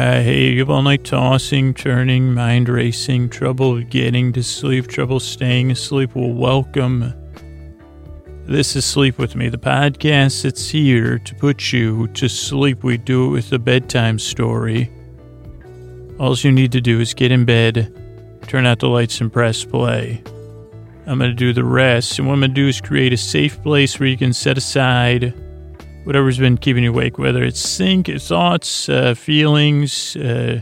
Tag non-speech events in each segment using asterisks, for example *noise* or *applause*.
Uh, hey, you have all night tossing, turning, mind racing, trouble getting to sleep, trouble staying asleep. Well, welcome. This is Sleep With Me, the podcast that's here to put you to sleep. We do it with a bedtime story. All you need to do is get in bed, turn out the lights, and press play. I'm going to do the rest. And what I'm going to do is create a safe place where you can set aside whatever's been keeping you awake, whether it's sync, thoughts, uh, feelings, uh,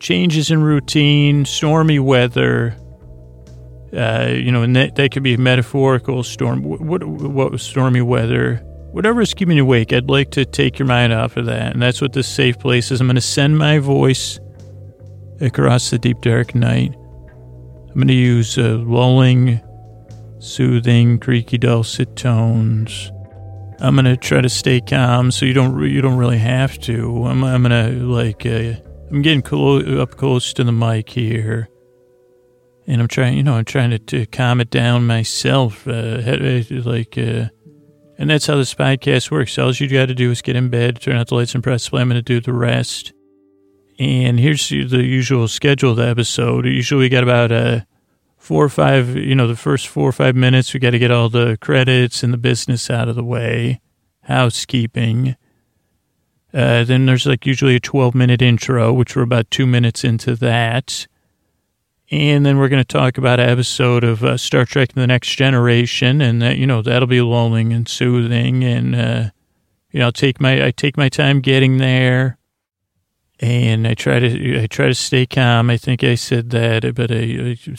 changes in routine, stormy weather. Uh, you know, and that, that could be metaphorical storm. What, what, what was stormy weather? Whatever is keeping you awake, I'd like to take your mind off of that. And that's what this safe place is. I'm going to send my voice across the deep, dark night. I'm going to use uh, lulling, soothing, creaky, dulcet tones. I'm gonna try to stay calm, so you don't you don't really have to. I'm I'm gonna like uh, I'm getting clo- up close to the mic here, and I'm trying you know I'm trying to, to calm it down myself. Uh, like, uh, and that's how this podcast works. All you got to do is get in bed, turn out the lights, and press play. I'm gonna do the rest. And here's the usual schedule of the episode. Usually we got about uh four or five, you know, the first four or five minutes, we got to get all the credits and the business out of the way, housekeeping. Uh, then there's like usually a 12 minute intro, which we're about two minutes into that. And then we're going to talk about an episode of uh, Star Trek The Next Generation. And that, you know, that'll be lulling and soothing. And, uh, you know, I'll take my, I take my time getting there and I try to I try to stay calm. I think I said that, but I, I,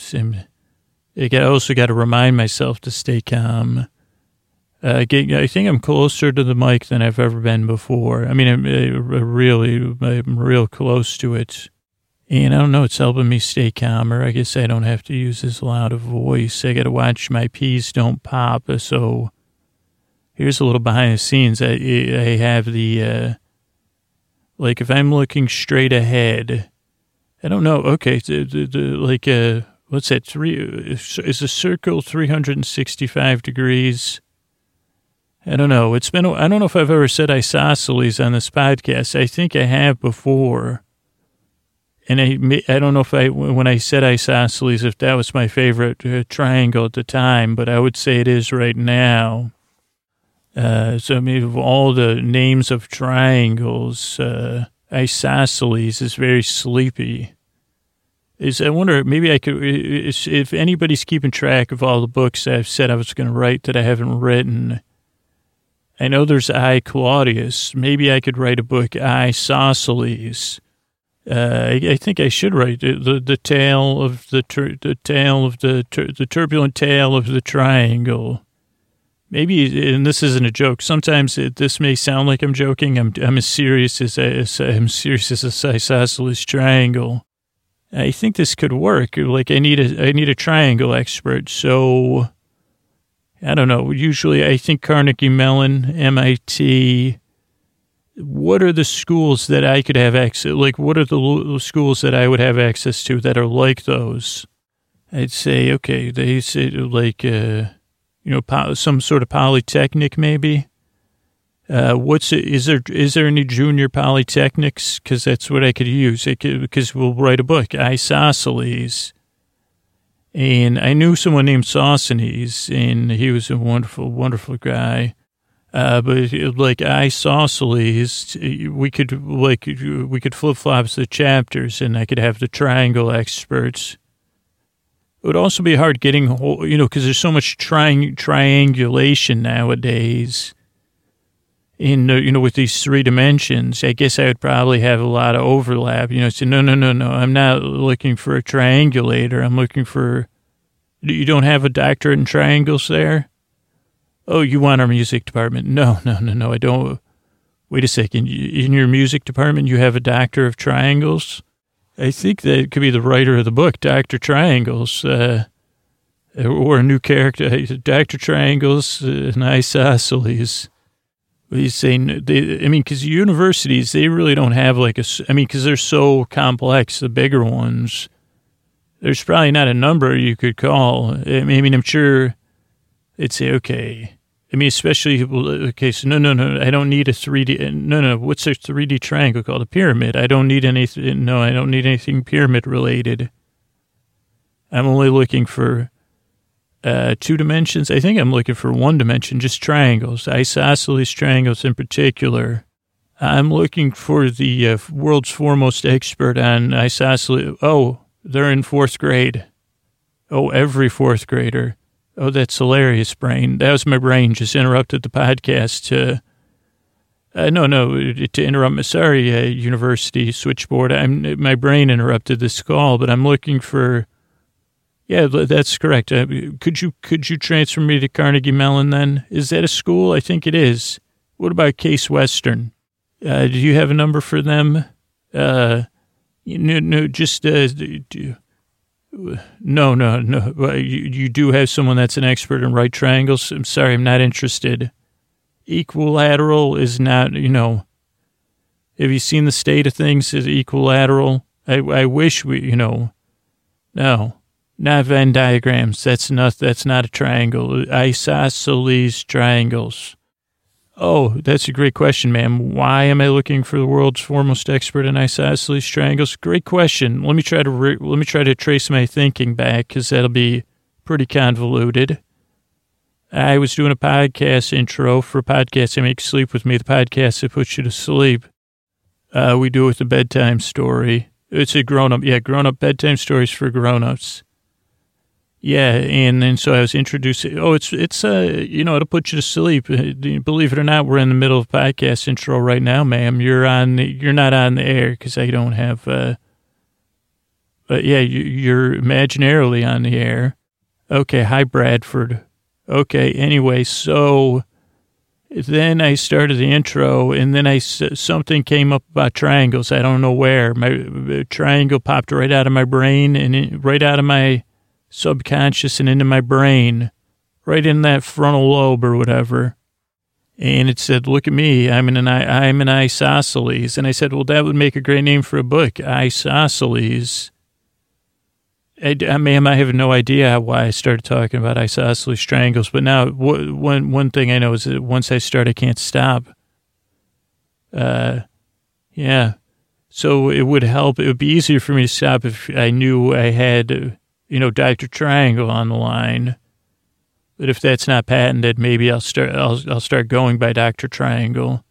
I also got to remind myself to stay calm. Uh, I think I'm closer to the mic than I've ever been before. I mean, I'm, uh, really, I'm real close to it. And I don't know, it's helping me stay calmer. I guess I don't have to use as loud a voice. I got to watch my peas don't pop. So here's a little behind the scenes. I, I have the, uh, like if I'm looking straight ahead, I don't know. Okay. The, the, the, like, uh, what's that? Three is a circle 365 degrees. I don't know. It's been, I don't know if I've ever said isosceles on this podcast. I think I have before. And I, I don't know if I, when I said isosceles, if that was my favorite uh, triangle at the time, but I would say it is right now. Uh, so, I mean, of all the names of triangles, uh, isosceles is very sleepy is I wonder maybe I could if anybody's keeping track of all the books I've said I was going to write that I haven't written. I know there's I Claudius. Maybe I could write a book Isosceles. Uh, I, I, think I should write the the, the tale of the tur- the tale of the tur- the turbulent tale of the triangle. Maybe, and this isn't a joke. Sometimes it, this may sound like I'm joking. I'm I'm as serious as, as I'm serious as a isosceles triangle. I think this could work. Like I need a I need a triangle expert. So I don't know. Usually I think Carnegie Mellon, MIT. What are the schools that I could have access? Like what are the schools that I would have access to that are like those? I'd say okay. They say like uh, you know some sort of polytechnic maybe. Uh, what's is there is there any junior polytechnics? Because that's what I could use. Because we'll write a book, isosceles. And I knew someone named Sosthenes, and he was a wonderful, wonderful guy. Uh, but like isosceles, we could like we could flip flops the chapters, and I could have the triangle experts. It would also be hard getting, whole, you know, because there's so much tri- triangulation nowadays in you know with these three dimensions i guess i would probably have a lot of overlap. You know say no no no no i'm not looking for a triangulator. I'm looking for you don't have a doctorate in triangles there? Oh you want our music department. No no no no i don't. Wait a second. In your music department you have a doctor of triangles? I think that could be the writer of the book dr triangles uh, or a new character. Dr triangles uh, and isosceles He's saying, they, I mean, because universities, they really don't have like a, I mean, because they're so complex, the bigger ones, there's probably not a number you could call. I mean, I'm sure they'd say, okay, I mean, especially, okay, so no, no, no, I don't need a 3D, no, no, what's a 3D triangle called? A pyramid. I don't need anything, no, I don't need anything pyramid related. I'm only looking for uh, two dimensions. I think I'm looking for one dimension, just triangles, isosceles triangles in particular. I'm looking for the uh, world's foremost expert on isosceles. Oh, they're in fourth grade. Oh, every fourth grader. Oh, that's hilarious, brain. That was my brain just interrupted the podcast to, uh, no, no, to interrupt. Sorry, uh, university switchboard. I'm, my brain interrupted this call, but I'm looking for, yeah, that's correct. Uh, could you, could you transfer me to Carnegie Mellon then? Is that a school? I think it is. What about Case Western? Uh, do you have a number for them? Uh, no, no, just, uh, do, no, no, no. You, you do have someone that's an expert in right triangles. I'm sorry, I'm not interested. Equilateral is not, you know. Have you seen the state of things as equilateral? I, I wish we, you know. No, not Venn diagrams. That's not. That's not a triangle. Isosceles triangles. Oh, that's a great question, ma'am. Why am I looking for the world's foremost expert in isosceles triangles? Great question. Let me try to re- let me try to trace my thinking back because that'll be pretty convoluted. I was doing a podcast intro for a podcast I make sleep with me, the podcast that puts you to sleep. Uh, we do it with a bedtime story. It's a grown up, yeah, grown up bedtime stories for grown ups. Yeah, and then so I was introducing. Oh, it's it's uh you know it'll put you to sleep. Uh, believe it or not, we're in the middle of podcast intro right now, ma'am. You're on. You're not on the air because I don't have. uh But yeah, you, you're imaginarily on the air. Okay, hi Bradford. Okay, anyway, so then I started the intro, and then I something came up about triangles. I don't know where. My triangle popped right out of my brain and it, right out of my subconscious and into my brain, right in that frontal lobe or whatever. And it said, "Look at me, I'm an I, I'm an isosceles." And I said, "Well, that would make a great name for a book, isosceles." I, I mean, I have no idea why I started talking about isosceles triangles, but now one one thing I know is that once I start, I can't stop. Uh, yeah. So it would help. It would be easier for me to stop if I knew I had you know, Dr. Triangle on the line. But if that's not patented, maybe I'll start, I'll, I'll start going by Dr. Triangle.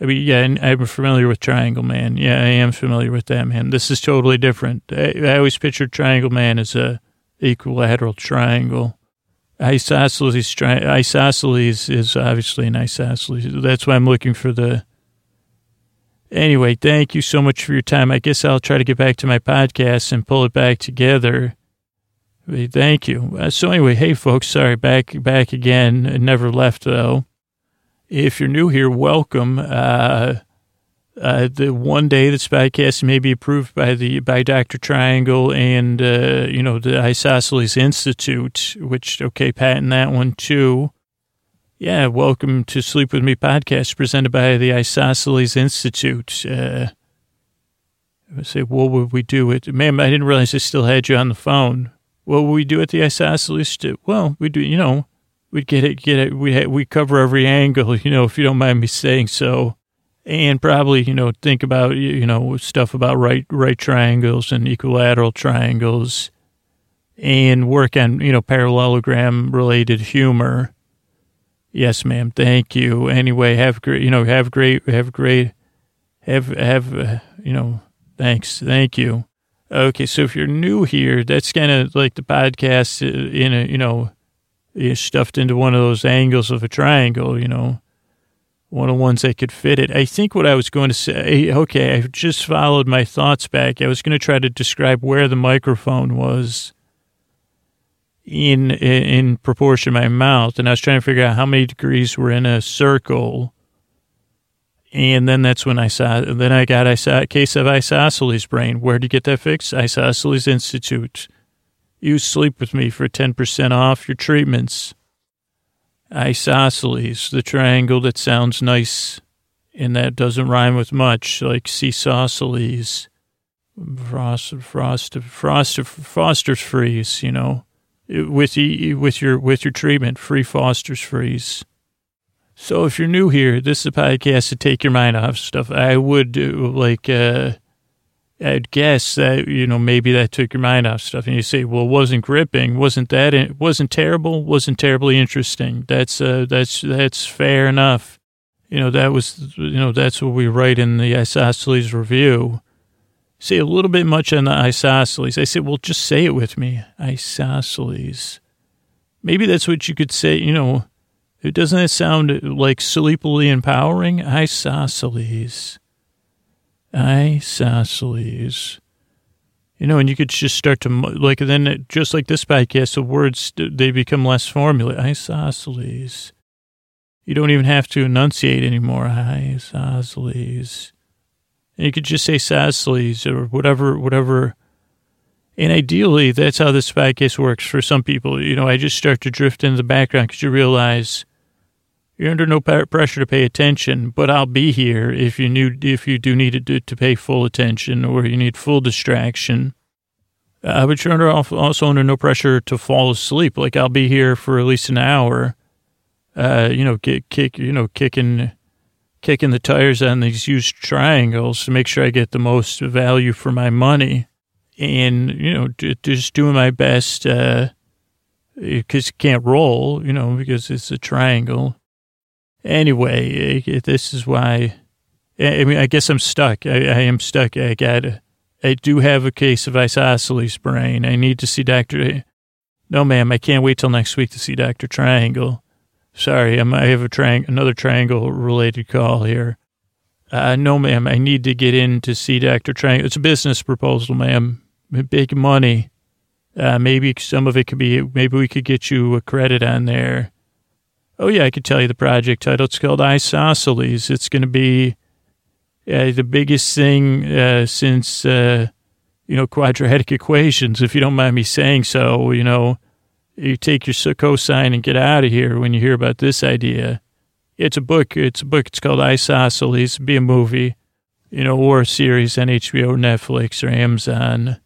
I mean, yeah, I'm familiar with Triangle Man. Yeah, I am familiar with that, man. This is totally different. I, I always pictured Triangle Man as a equilateral triangle. Isosceles, tri- isosceles is obviously an isosceles. That's why I'm looking for the Anyway, thank you so much for your time. I guess I'll try to get back to my podcast and pull it back together. Thank you. Uh, so anyway, hey folks, sorry, back back again. never left though. If you're new here, welcome. Uh, uh, the one day this podcast may be approved by the by Dr. Triangle and uh, you know the Isosceles Institute, which okay, patent that one too. Yeah, welcome to Sleep With Me podcast presented by the Isosceles Institute. Uh, I say, what would we do it? Ma'am, I didn't realize I still had you on the phone. What would we do at the Isosceles? Institute? Well, we do, you know, we'd get it, get it. We we cover every angle, *laughs* you know, if you don't mind me saying so, and probably, you know, think about, you know, stuff about right right triangles and equilateral triangles, and work on, you know, parallelogram related humor Yes, ma'am. Thank you. Anyway, have great, you know, have great, have great, have, have, uh, you know, thanks. Thank you. Okay. So if you're new here, that's kind of like the podcast uh, in a, you know, stuffed into one of those angles of a triangle, you know, one of the ones that could fit it. I think what I was going to say, okay, I just followed my thoughts back. I was going to try to describe where the microphone was in in proportion to my mouth, and I was trying to figure out how many degrees were in a circle. And then that's when I saw. Then I got I saw a case of isosceles brain. Where do you get that fixed? Isosceles Institute. You sleep with me for ten percent off your treatments. Isosceles, the triangle that sounds nice, and that doesn't rhyme with much, like seesawceles, frost, frost, frost, foster's freeze. You know with with your with your treatment, free Foster's freeze. So if you're new here, this is a podcast to take your mind off stuff. I would do like uh, I'd guess that you know maybe that took your mind off stuff, and you say, well, wasn't gripping, wasn't that, it wasn't terrible, wasn't terribly interesting. That's uh, that's that's fair enough. You know that was you know that's what we write in the isosceles review say a little bit much on the isosceles. I said, well, just say it with me. Isosceles. Maybe that's what you could say, you know. Doesn't that sound uh, like sleepily empowering? Isosceles. Isosceles. You know, and you could just start to, like, then just like this podcast, the words, they become less formula. Isosceles. You don't even have to enunciate anymore. Isosceles. And you could just say Sasleys or whatever, whatever. And ideally, that's how this podcast works for some people. You know, I just start to drift into the background because you realize you're under no pressure to pay attention, but I'll be here if you need, if you do need to, to pay full attention or you need full distraction. Uh, but you're under also under no pressure to fall asleep. Like I'll be here for at least an hour. Uh, you know, get kick, you know, kicking kicking the tires on these used triangles to make sure I get the most value for my money. And, you know, just doing my best, because uh, eh, you can't roll, you know, because it's a triangle. Anyway, eh, eh, this is why, I mean, I guess I'm stuck. I, I am stuck. I got to. I do have a case of isosceles brain. I need to see Dr. No, ma'am, I can't wait till next week to see Dr. Triangle. Sorry, I have a triang- another triangle related call here. Uh, no, ma'am, I need to get in to see Dr. Triangle. It's a business proposal, ma'am. Big money. Uh, maybe some of it could be, maybe we could get you a credit on there. Oh, yeah, I could tell you the project title. It's called Isosceles. It's going to be uh, the biggest thing uh, since, uh, you know, quadratic *laughs* equations, if you don't mind me saying so, you know you take your cosine and get out of here when you hear about this idea. It's a book. It's a book. It's called Isosceles. It'd be a movie, you know, or a series on HBO, or Netflix, or Amazon.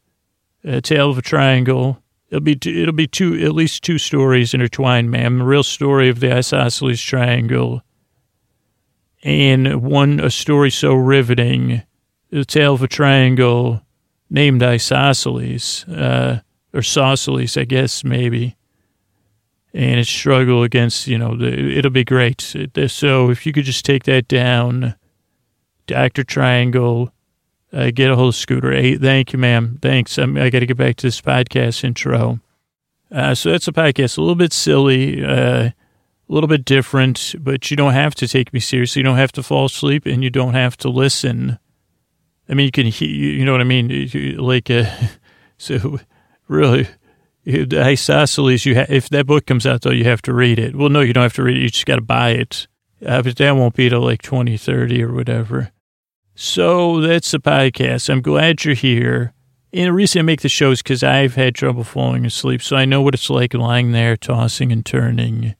A Tale of a Triangle. It'll be two, it'll be two at least two stories intertwined, ma'am. The real story of the Isosceles Triangle, and one a story so riveting, the tale of a triangle named Isosceles, uh, or Sauceles, I guess maybe and its struggle against, you know, the, it'll be great. So if you could just take that down, Dr. Triangle, uh, get a hold of Scooter. Hey, thank you, ma'am. Thanks. I'm, i got to get back to this podcast intro. Uh, so that's a podcast, a little bit silly, uh, a little bit different, but you don't have to take me seriously. You don't have to fall asleep and you don't have to listen. I mean, you can, hear, you know what I mean? Like, uh, *laughs* so really, Isosceles, you ha- if that book comes out, though, you have to read it. Well, no, you don't have to read it. You just got to buy it. Uh, but that won't be till like 2030 or whatever. So that's the podcast. I'm glad you're here. And the reason I make the show is because I've had trouble falling asleep. So I know what it's like lying there, tossing and turning.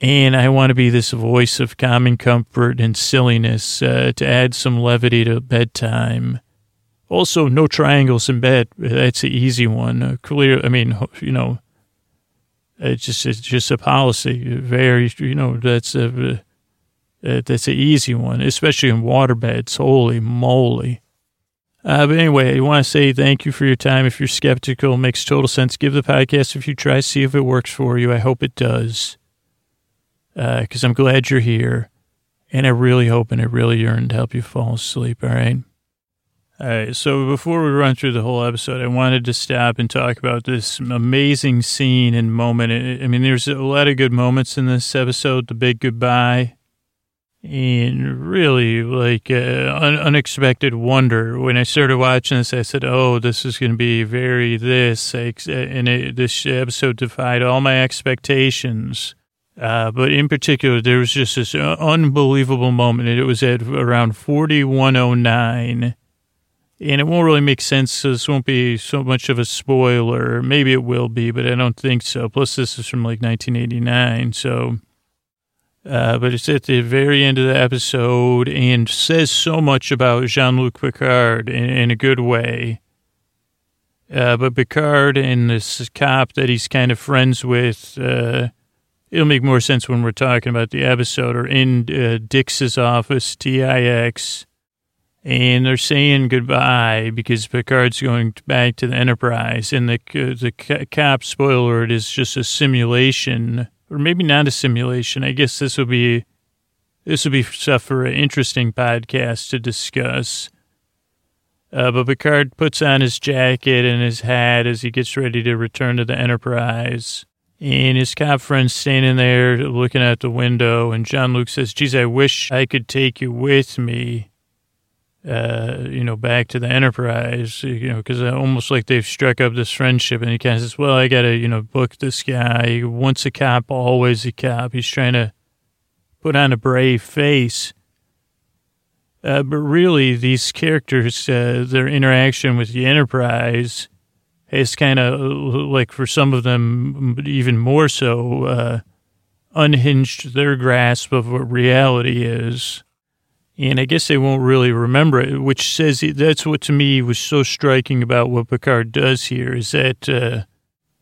And I want to be this voice of common comfort and silliness uh, to add some levity to bedtime. Also, no triangles in bed. That's an easy one. Uh, clear. I mean, you know, it's just it's just a policy. Very, you know, that's a uh, that's an easy one, especially in water beds. Holy moly! Uh, but anyway, I want to say thank you for your time. If you're skeptical, it makes total sense. Give the podcast if you try. see if it works for you. I hope it does, because uh, I'm glad you're here, and I really hope and I really yearn to help you fall asleep. All right. Right, so before we run through the whole episode, I wanted to stop and talk about this amazing scene and moment. I mean, there's a lot of good moments in this episode. The big goodbye, and really like uh, un- unexpected wonder. When I started watching this, I said, "Oh, this is going to be very this," and it, this episode defied all my expectations. Uh, but in particular, there was just this unbelievable moment. It was at around 4109 and it won't really make sense. So this won't be so much of a spoiler. Maybe it will be, but I don't think so. Plus, this is from like 1989. So, uh, but it's at the very end of the episode and says so much about Jean Luc Picard in, in, a good way. Uh, but Picard and this cop that he's kind of friends with, uh, it'll make more sense when we're talking about the episode, are in uh, Dix's office, TIX, and they're saying goodbye because Picard's going back to the Enterprise. And the, the cop, spoiler, it is just a simulation, or maybe not a simulation. I guess this will be. This will be stuff for an interesting podcast to discuss. Uh, but Picard puts on his jacket and his hat as he gets ready to return to the Enterprise. And his cop friend's standing there looking out the window. And Jean Luc says, Geez, I wish I could take you with me, uh, you know, back to the Enterprise, you know, because almost like they've struck up this friendship. And he kind of says, Well, I got to, you know, book this guy. Once a cop, always a cop. He's trying to put on a brave face. Uh, but really, these characters, uh, their interaction with the Enterprise is kind of, like for some of them, even more so, uh, unhinged their grasp of what reality is. And I guess they won't really remember it, which says that's what to me was so striking about what Picard does here is that uh,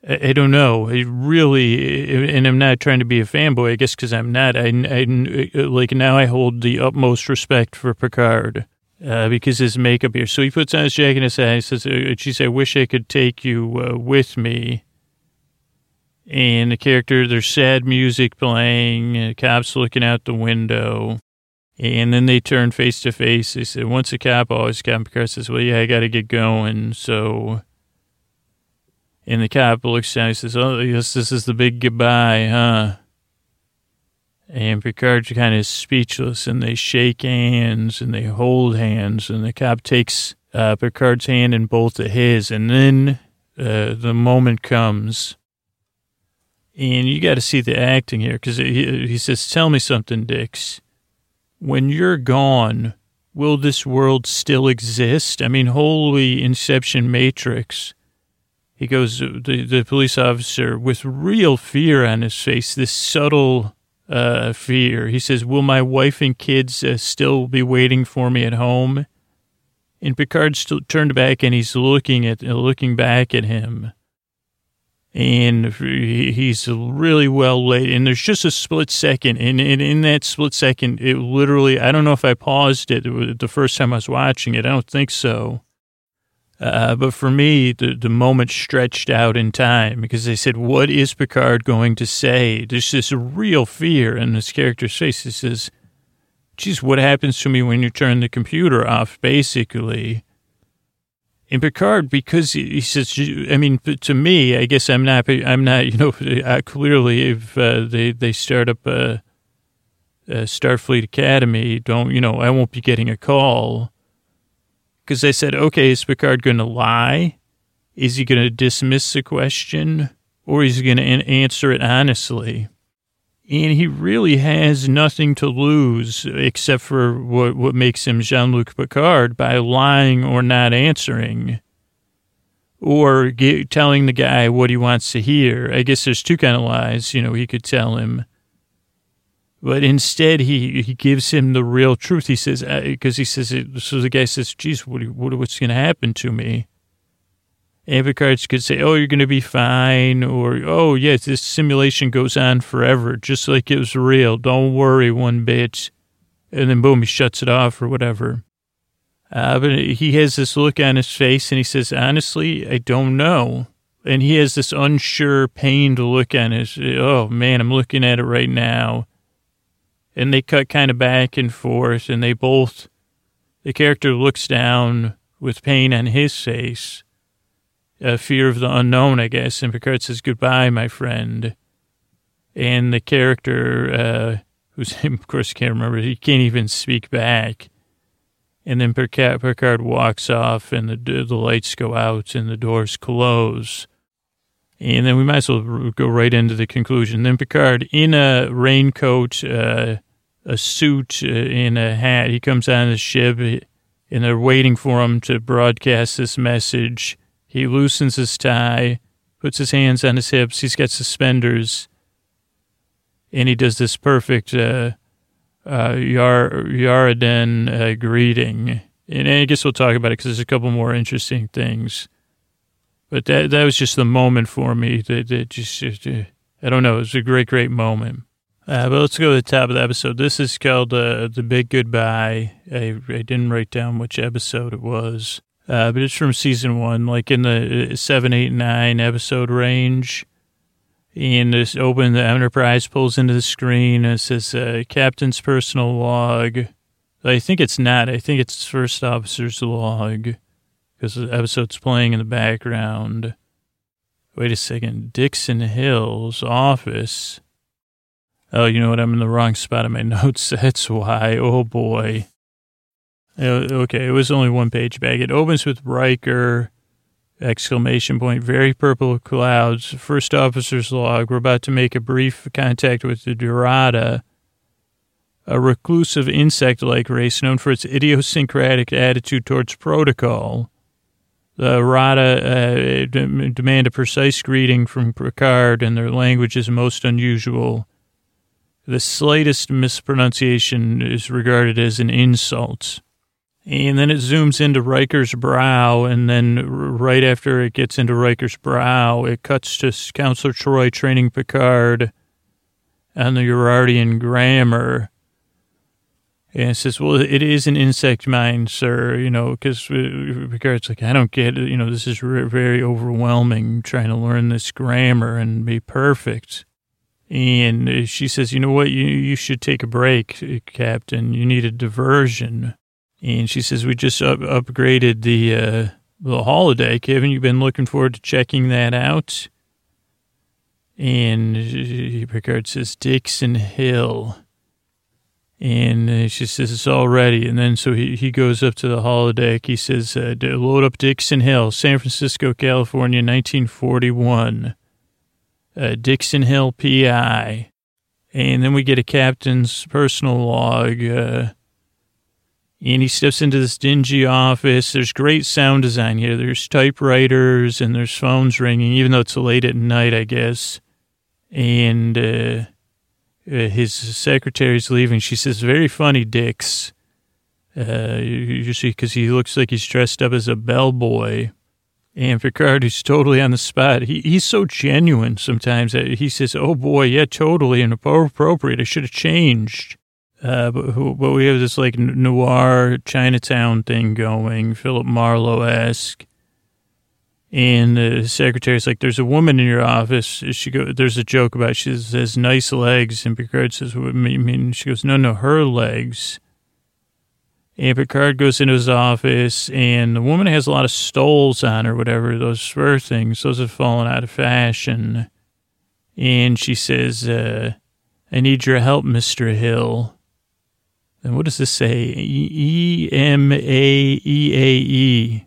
I, don't know. I really, and I'm not trying to be a fanboy, I guess, because I'm not. I, I, like now I hold the utmost respect for Picard uh, because his makeup here. So he puts on his jacket and. He says, uh, "Geez, I wish I could take you uh, with me." And the character, there's sad music playing. cops looking out the window. And then they turn face to face. They said, once a cop, always a cop. Picard says, well, yeah, I got to get going. So and the cop looks down. He says, "Oh, yes, this is the big goodbye, huh?" And Picard's kind of speechless, and they shake hands and they hold hands, and the cop takes uh, Picard's hand in both of his, and then uh, the moment comes, and you got to see the acting here because he, he says, "Tell me something, Dix. When you're gone." Will this world still exist? I mean, holy Inception Matrix he goes, the, the police officer, with real fear on his face, this subtle uh, fear. He says, Will my wife and kids uh, still be waiting for me at home? And Picard still turned back and he's looking at uh, looking back at him. And he's really well laid. And there's just a split second. And, and in that split second, it literally, I don't know if I paused it the first time I was watching it. I don't think so uh, but for me, the, the moment stretched out in time because they said, What is Picard going to say? There's this real fear in this character's face. He says, Geez, what happens to me when you turn the computer off, basically? And Picard, because he says, I mean, to me, I guess I'm not, I'm not, you know, *laughs* clearly if uh, they, they start up a, a Starfleet Academy, don't, you know, I won't be getting a call because they said, okay, is Picard going to lie? Is he going to dismiss the question? Or is he going to answer it honestly? And he really has nothing to lose except for what, what makes him Jean Luc Picard by lying or not answering or get, telling the guy what he wants to hear. I guess there's two kind of lies. You know, he could tell him but instead, he, he gives him the real truth. He says, because uh, he says, so the guy says, geez, what, what what's going to happen to me? Avocards could say, oh, you're going to be fine. Or, oh, yes, this simulation goes on forever, just like it was real. Don't worry one bit. And then, boom, he shuts it off or whatever. Uh, but he has this look on his face and he says, honestly, I don't know. And he has this unsure, pained look on his, oh, man, I'm looking at it right now and they cut kind of back and forth, and they both, the character looks down with pain on his face, a fear of the unknown, I guess, and Picard says, Goodbye, my friend. And the character, uh, whose name, *laughs* of course, I can't remember, he can't even speak back. And then Picard Picard walks off, and the, the lights go out, and the doors close. And then we might as well go right into the conclusion. Then Picard, in a raincoat, uh, a suit uh, and a hat. He comes on the ship and they're waiting for him to broadcast this message. He loosens his tie, puts his hands on his hips. He's got suspenders. And he does this perfect uh, uh, Yar, Yaraden uh, greeting. And I guess we'll talk about it because there's a couple more interesting things. But that that was just the moment for me. That, that just, just uh, I don't know. It was a great, great moment. Uh, but let's go to the top of the episode. This is called uh, The Big Goodbye. I, I didn't write down which episode it was, uh, but it's from season one, like in the uh, seven, eight, nine episode range. And this open, the Enterprise pulls into the screen and it says uh, Captain's personal log. I think it's not. I think it's First Officer's log because the episode's playing in the background. Wait a second. Dixon Hill's office. Oh, you know what? I'm in the wrong spot in my *laughs* notes. That's why. Oh, boy. Uh, Okay, it was only one page back. It opens with Riker, exclamation point, very purple clouds, first officer's log. We're about to make a brief contact with the Jarada, a reclusive insect-like race known for its idiosyncratic attitude towards protocol. The Rada uh, demand a precise greeting from Picard, and their language is most unusual. The slightest mispronunciation is regarded as an insult. And then it zooms into Riker's brow, and then right after it gets into Riker's brow, it cuts to Counselor Troi training Picard on the Urardian grammar. And it says, well, it is an insect mind, sir, you know, because uh, Picard's like, I don't get it. You know, this is very overwhelming trying to learn this grammar and be perfect. And uh, she says, you know what? You, you should take a break, uh, Captain. You need a diversion. And she says, we just up- upgraded the, uh, the holiday. Kevin, you've been looking forward to checking that out? And Picard says, Dixon Hill. And uh, she says, it's all ready. And then so he, he goes up to the holodeck. He says, uh, load up Dixon Hill, San Francisco, California, 1941. Uh, Dixon Hill PI. And then we get a captain's personal log. And he steps into this dingy office. There's great sound design here. There's typewriters and there's phones ringing, even though it's late at night, I guess. And uh, uh, his secretary's leaving. She says, "Very funny, Dix." Uh, you see, because he looks like he's dressed up as a bellboy. And Picard, who's totally on the spot, he, he's so genuine sometimes that he says, Oh boy, yeah, totally inappropriate. I should have changed. Uh, but, but we have this like noir Chinatown thing going, Philip Marlowe esque. And the secretary's like, "There's a woman in your office." She go, "There's a joke about she has nice legs," and Picard says, "What do you mean?" She goes, "No, no, her legs." And Picard goes into his office, and the woman has a lot of stoles on or whatever, those fur things. Those have fallen out of fashion. And she says, uh, I need your help, Mr. Hill. And what does this say? E M A E A E.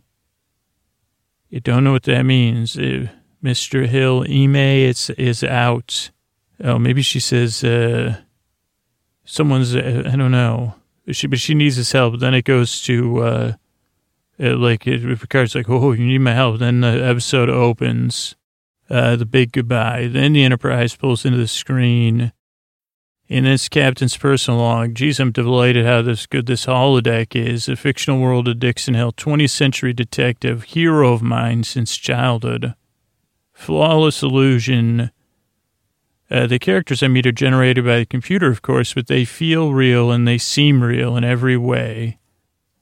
You don't know what that means. Uh, Mr. Hill, Ime it's, is out. Oh, maybe she says, uh, someone's, uh, I don't know. She, but she needs his help. Then it goes to, uh, uh like, it, Picard's like, oh, you need my help. Then the episode opens, uh, the big goodbye. Then the Enterprise pulls into the screen. And this Captain's personal log. Geez, I'm delighted how this good this holodeck is. A fictional world of Dixon Hill, 20th century detective, hero of mine since childhood. Flawless illusion. Uh, the characters I meet are generated by the computer, of course, but they feel real and they seem real in every way.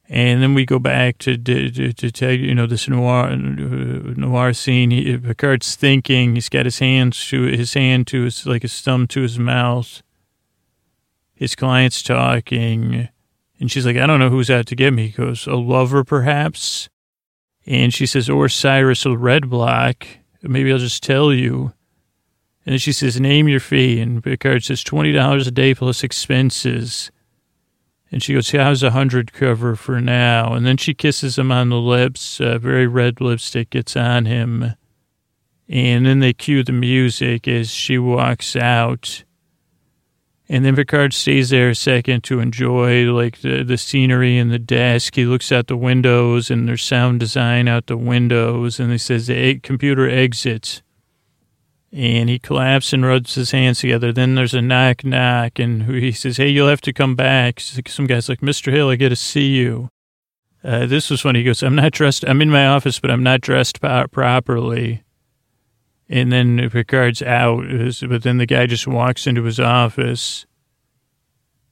And then we go back to to, to, to tell you know this noir noir scene. He, Picard's thinking. He's got his hands to his hand to his like his thumb to his mouth. His client's talking, and she's like, "I don't know who's out to get me." He goes, "A lover, perhaps." And she says, "Or Cyrus Redblock. Maybe I'll just tell you." And then she says, name your fee. And Picard says, $20 a day plus expenses. And she goes, how's a hundred cover for now? And then she kisses him on the lips. Uh, very red lipstick gets on him. And then they cue the music as she walks out. And then Picard stays there a second to enjoy like the, the scenery and the desk. He looks out the windows and there's sound design out the windows. And he says, the computer exits and he collapses and rubs his hands together. Then there's a knock, knock, and he says, "Hey, you'll have to come back." Some guy's like, "Mr. Hill, I got to see you." Uh, this was funny. He goes, I'm not dressed. I'm in my office, but I'm not dressed properly. And then Picard's out, but then the guy just walks into his office.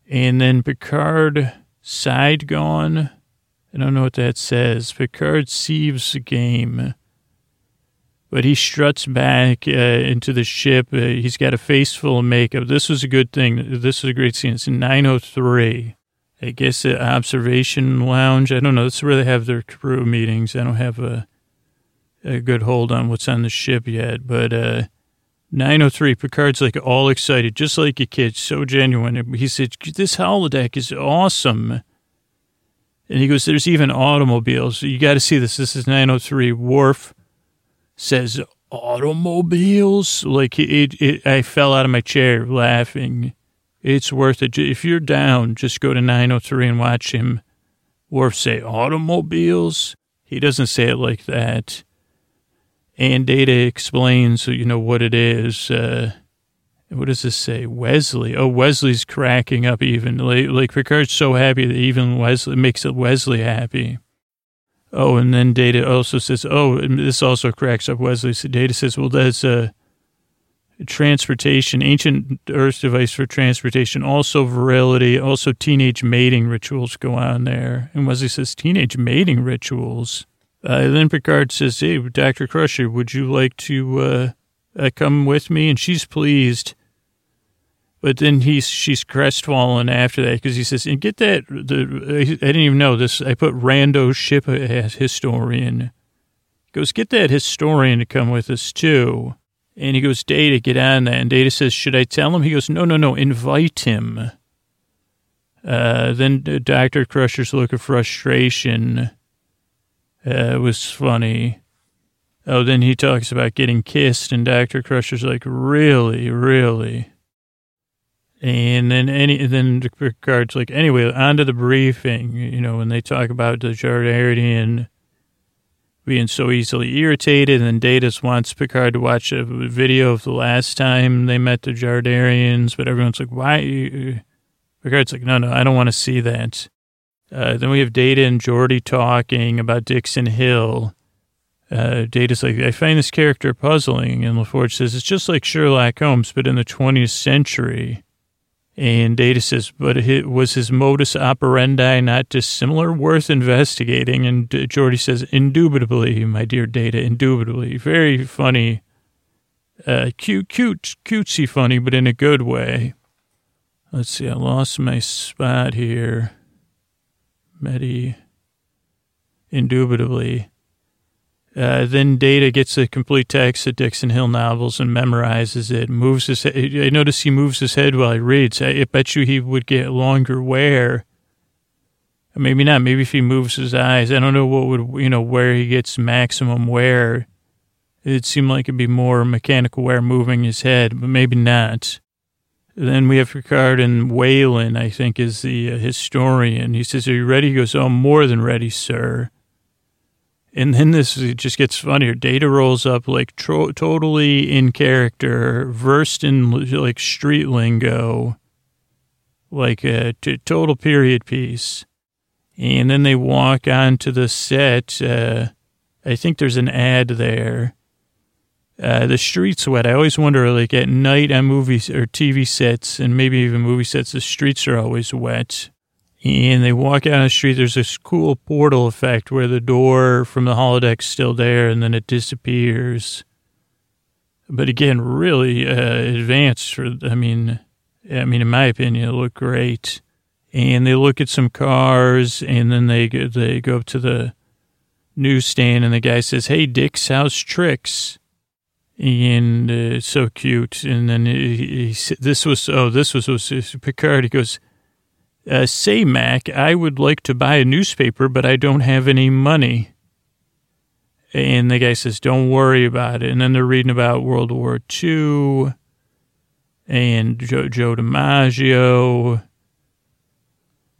And then Picard side gone. I don't know what that says. Picard sieves the game. But he struts back uh, into the ship. Uh, he's got a face full of makeup. This was a good thing. This was a great scene. It's 903. I guess the observation lounge. I don't know. That's where they have their crew meetings. I don't have a a good hold on what's on the ship yet. But uh, 903, Picard's like all excited, just like a kid, so genuine. He said, This holodeck is awesome. And he goes, There's even automobiles. You got to see this. This is 903. Worf says, Automobiles? Like, it, it, I fell out of my chair laughing. It's worth it. If you're down, just go to 903 and watch him. Worf say, Automobiles? He doesn't say it like that and Data explains, you know, what it is. Uh, what does this say? Wesley. Oh, Wesley's cracking up even. Like, like Picard's so happy that even Wesley makes Wesley happy. Oh, and then Data also says, oh, this also cracks up Wesley. So Data says, well, that's a transportation, ancient Earth device for transportation, also virility, also teenage mating rituals go on there. And Wesley says, teenage mating rituals. Uh, then Picard says, Hey, Dr. Crusher, would you like to uh, uh, come with me? And she's pleased. But then he's she's crestfallen after that because he says, and get that, the, I didn't even know this. I put rando ship as historian. He goes, get that historian to come with us too. And he goes, Data, get on that. And Data says, should I tell him? He goes, no, no, no, invite him. Uh, then Dr. Crusher's look of frustration uh, it was funny. Oh, then he talks about getting kissed, and Dr. Crusher's like, really, really? And then any then Picard's like, anyway, on to the briefing. You know, when they talk about the Jardarian being so easily irritated, and then Datus wants Picard to watch a video of the last time they met the Jardarians, but everyone's like, why? Picard's like, no, no, I don't want to see that. Uh, then we have Data and Geordi talking about Dixon Hill. Uh, Data's like, I find this character puzzling. And LaForge says, it's just like Sherlock Holmes, but in the 20th century. And Data says, but it, was his modus operandi not dissimilar, worth investigating? And Geordi says, indubitably, my dear Data, indubitably. Very funny. Uh, cute, cute, cutesy funny, but in a good way. Let's see, I lost my spot here. Medi, indubitably. Uh, then Data gets a complete text of Dixon Hill novels and memorizes it. Moves his. Head. I notice he moves his head while he reads. I, I bet you he would get longer wear. Maybe not. Maybe if he moves his eyes. I don't know what would you know where he gets maximum wear. It'd seem like it'd be more mechanical wear moving his head, but maybe not. Then we have Picard and Whalen, I think, is the uh, historian. He says, Are you ready? He goes, Oh, more than ready, sir. And then this just gets funnier. Data rolls up like tro- totally in character, versed in like street lingo, like a t- total period piece. And then they walk onto the set. Uh, I think there's an ad there uh, the streets wet. I always wonder, like at night on movies or TV sets, and maybe even movie sets, the streets are always wet. And they walk out on the street. There's this cool portal effect where the door from the holodeck's still there, and then it disappears. But again, really uh, advanced. For I mean, I mean, in my opinion, it looked great. And they look at some cars, and then they they go up to the newsstand, and the guy says, "Hey, Dix House Tricks." And uh, so cute. And then he, he, this was oh this was, was Picard. He goes, uh, "Say Mac, I would like to buy a newspaper, but I don't have any money." And the guy says, "Don't worry about it." And then they're reading about World War II and Joe, Joe DiMaggio.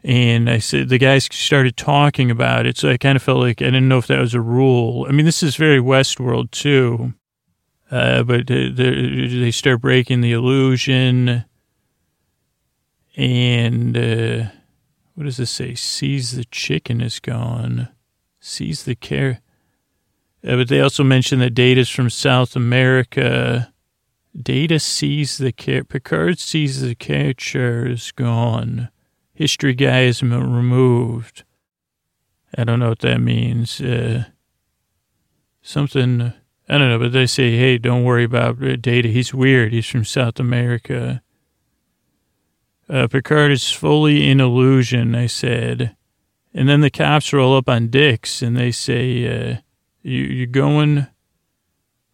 And I said, the guys started talking about it. So I kind of felt like I didn't know if that was a rule. I mean, this is very Westworld, too. Uh, but they start breaking the illusion. And uh, what does this say? Sees the chicken is gone. Sees the care. Uh, but they also mention that Data's from South America. Data sees the care. Picard sees the character is gone. History guy is removed. I don't know what that means. Uh, something, I don't know, but they say, hey, don't worry about Data. He's weird. He's from South America. Uh, Picard is fully in illusion, I said. And then the cops roll up on Dix and they say, uh, you, you're going,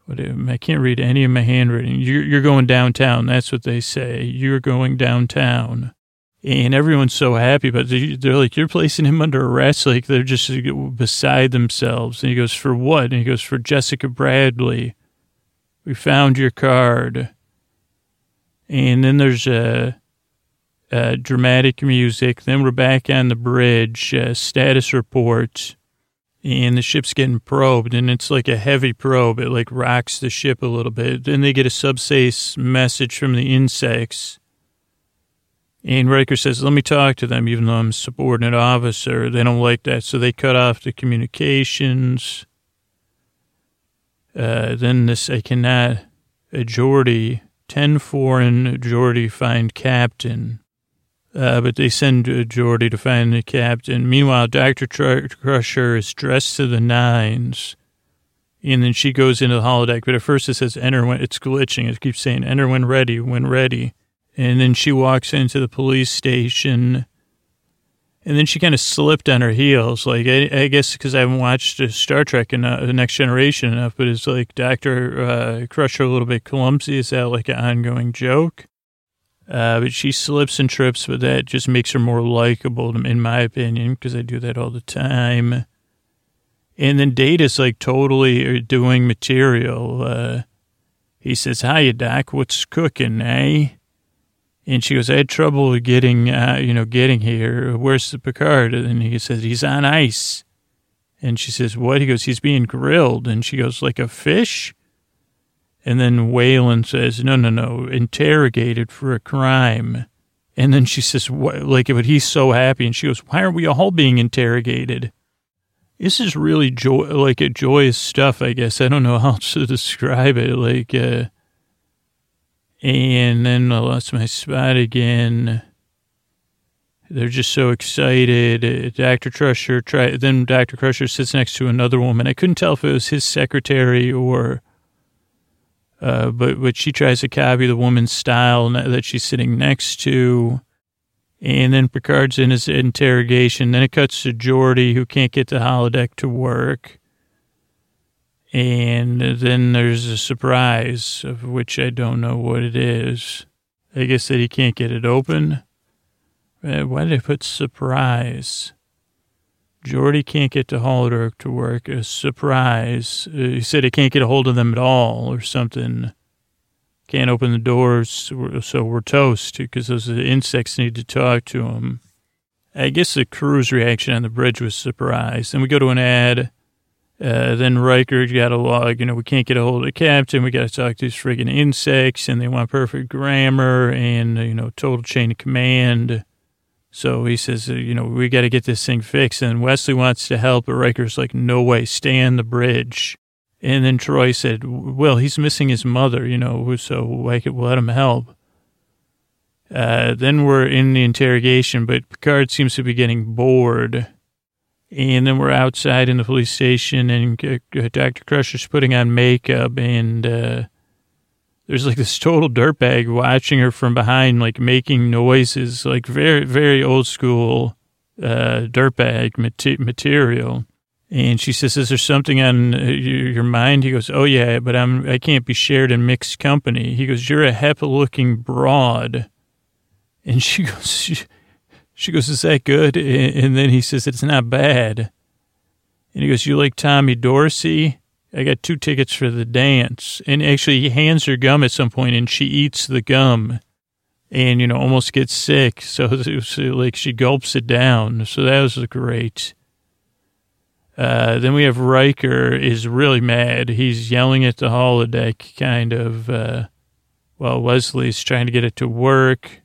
what, I can't read any of my handwriting. You're, you're going downtown. That's what they say. You're going downtown. And everyone's so happy, but they're like, you're placing him under arrest. Like they're just beside themselves. And he goes, for what? And he goes, for Jessica Bradley. We found your card. And then there's a, a dramatic music. Then we're back on the bridge, uh, status report and the ship's getting probed and it's like a heavy probe. It like rocks the ship a little bit. Then they get a subspace message from the insects. And Riker says, let me talk to them, even though I'm a subordinate officer. They don't like that. So they cut off the communications. Uh, then this, I cannot, a Geordi, 10 foreign Geordi find captain. Uh, but they send Geordi to find the captain. Meanwhile, Dr. Tr- Crusher is dressed to the nines. And then she goes into the holodeck. But at first it says enter when it's glitching. It keeps saying enter when ready, when ready. And then she walks into the police station. And then she kind of slipped on her heels. Like, I, I guess because I haven't watched Star Trek and The Next Generation enough, but it's like Dr. Uh, Crusher a little bit clumsy. Is that like an ongoing joke? Uh, but she slips and trips, but that just makes her more likable, in my opinion, because I do that all the time. And then Data's like totally uh, doing material. Uh, he says, Hiya, Doc, what's cooking, eh? And she goes, I had trouble getting, uh, you know, getting here. Where's the Picard? And he says, he's on ice. And she says, what? He goes, he's being grilled. And she goes, like a fish? And then Whalen says, no, no, no, interrogated for a crime. And then she says, what? like, but he's so happy. And she goes, why are we all being interrogated? This is really joy, like a joyous stuff, I guess. I don't know how *laughs* to describe it. Like, uh, and then I lost my spot again. They're just so excited. Dr. Crusher, try, then Dr. Crusher sits next to another woman. I couldn't tell if it was his secretary or uh, but but she tries to copy the woman's style that she's sitting next to. And then Picard's in his interrogation. Then it cuts to Geordi, who can't get the holodeck to work. And then there's a surprise, of which I don't know what it is. I guess that he can't get it open. Uh, why did I put surprise? Geordi can't get the holodeck to work. A surprise. Uh, he said he can't get a hold of them at all or something. Can't open the doors, so we're toast because those insects need to talk to him. I guess the crew's reaction on the bridge was surprise. Then we go to an ad. Uh, then Riker got a log. You know, we can't get a hold of the captain. We got to talk to these friggin' insects, and they want perfect grammar and, you know, total chain of command. So he says, uh, you know, we got to get this thing fixed. And Wesley wants to help, but Riker's like, no way, stay on the bridge. And then Troi said, well, he's missing his mother, you know, so could let him help. Uh, then we're in the interrogation, but Picard seems to be getting bored. And then we're outside in the police station, and Dr. Crusher's putting on makeup, and uh, there's like this *laughs* total dirtbag watching her from behind, like making noises, like very, very old school uh, dirtbag material. And she says, "Is there something on uh, your mind?" He goes, "Oh yeah, but I'm I can't be shared in mixed company." He goes, "You're a HEPA-looking broad," and she *laughs* goes, she, goes, "Is that good?" And then he says, "It's not bad." And he goes, "You like Tommy Dorsey?" I got two tickets for the dance. And actually, he hands her gum at some point and she eats the gum and, you know, almost gets sick. So, *laughs* was, like, she gulps it down. So that was great. Uh, then we have Riker is really mad. He's yelling at the holodeck, kind of, uh, while Wesley's trying to get it to work.